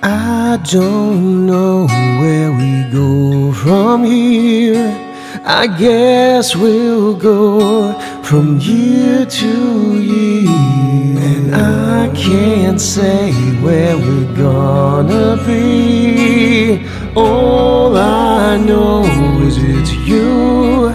I don't know where we go from here. I guess we'll go from year to year. And I can't say where we're gonna be. All I know is it's you.